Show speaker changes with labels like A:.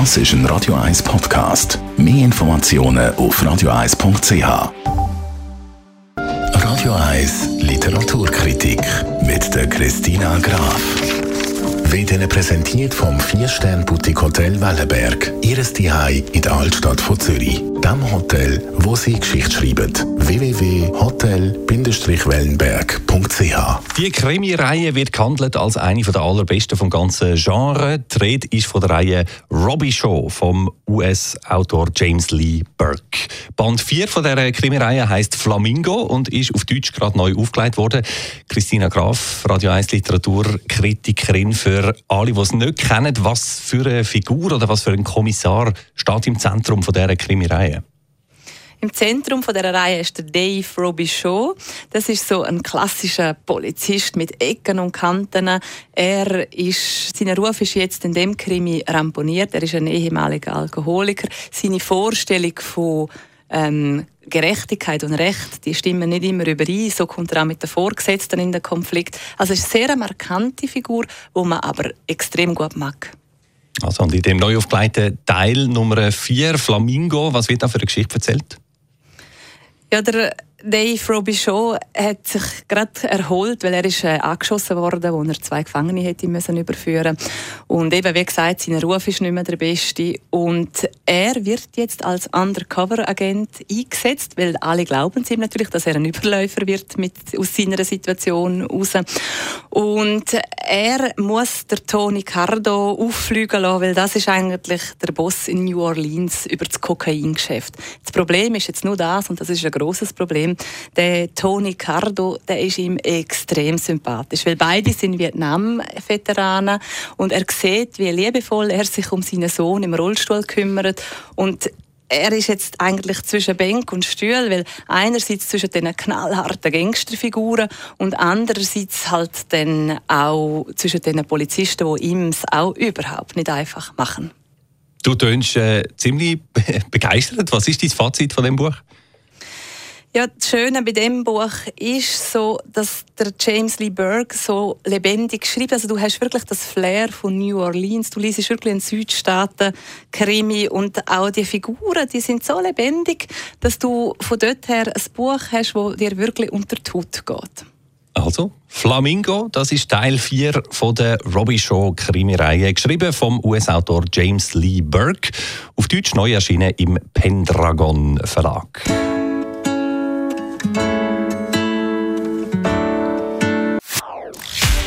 A: Das ist ein Radio 1 Podcast. Mehr Informationen auf radio1.ch. Radio 1 Literaturkritik mit der Christina Graf. Wird Ihnen präsentiert vom 4-Stern-Boutique Hotel Wellenberg. Ihres Zuhause in der Altstadt von Zürich. Dem Hotel, wo Sie Geschichte schreiben. www.hotel-wellenberg.ch
B: Die Krimi-Reihe wird gehandelt als eine der allerbesten vom ganzen Genre. Die Rede ist von der Reihe Robbie Shaw vom US-Autor James Lee Burke. Band 4 von dieser Krimi-Reihe heisst Flamingo und ist auf Deutsch gerade neu aufgelegt worden. Christina Graf, Radio 1 Literaturkritikerin für alle, die es nicht kennen. Was für eine Figur oder was für ein Kommissar steht im Zentrum von dieser Krimi-Reihe?
C: Im Zentrum von der Reihe ist der Dave Robichaud. Das ist so ein klassischer Polizist mit Ecken und Kanten. Er ist, sein Ruf ist jetzt in dem Krimi ramponiert. Er ist ein ehemaliger Alkoholiker. Seine Vorstellung von ähm, Gerechtigkeit und Recht, die stimmen nicht immer überein. So kommt er auch mit den Vorgesetzten in den Konflikt. Also es ist eine sehr markante Figur, die man aber extrem gut mag.
B: Also und in dem neu aufgelegten Teil Nummer 4, Flamingo, was wird da für eine Geschichte erzählt?
C: Ja, der Dave Robichaud hat sich gerade erholt, weil er ist äh, angeschossen worden, wo er zwei Gefangene hätte müssen überführen. Und eben wie gesagt, sein Ruf ist nicht mehr der beste. Und er wird jetzt als Undercover-Agent eingesetzt, weil alle glauben ihm natürlich, dass er ein Überläufer wird mit aus seiner Situation raus. Und er muss der Tony Cardo auffliegen lassen, weil das ist eigentlich der Boss in New Orleans über das Kokaingeschäft. Das Problem ist jetzt nur das und das ist ein großes Problem der Tony Cardo, der ist ihm extrem sympathisch, weil beide sind Vietnam-Veteranen und er sieht, wie liebevoll er sich um seinen Sohn im Rollstuhl kümmert und er ist jetzt eigentlich zwischen Bank und Stuhl, weil einerseits zwischen den knallharten Gangsterfiguren und andererseits halt dann auch zwischen den Polizisten, die ihm es auch überhaupt nicht einfach machen.
B: Du tönst äh, ziemlich begeistert. Was ist dein Fazit von dem Buch?
C: Ja, das Schöne bei dem Buch ist so, dass der James Lee Burke so lebendig schreibt. Also du hast wirklich das Flair von New Orleans. Du liest wirklich einen Südstaaten-Krimi und auch die Figuren, die sind so lebendig, dass du von dort her ein Buch hast, wo dir wirklich unter die Haut geht.
B: Also, Flamingo, das ist Teil 4 von der Robbie Shaw Krimireihe, geschrieben vom US-Autor James Lee Burke, auf Deutsch neu erschienen im Pendragon Verlag.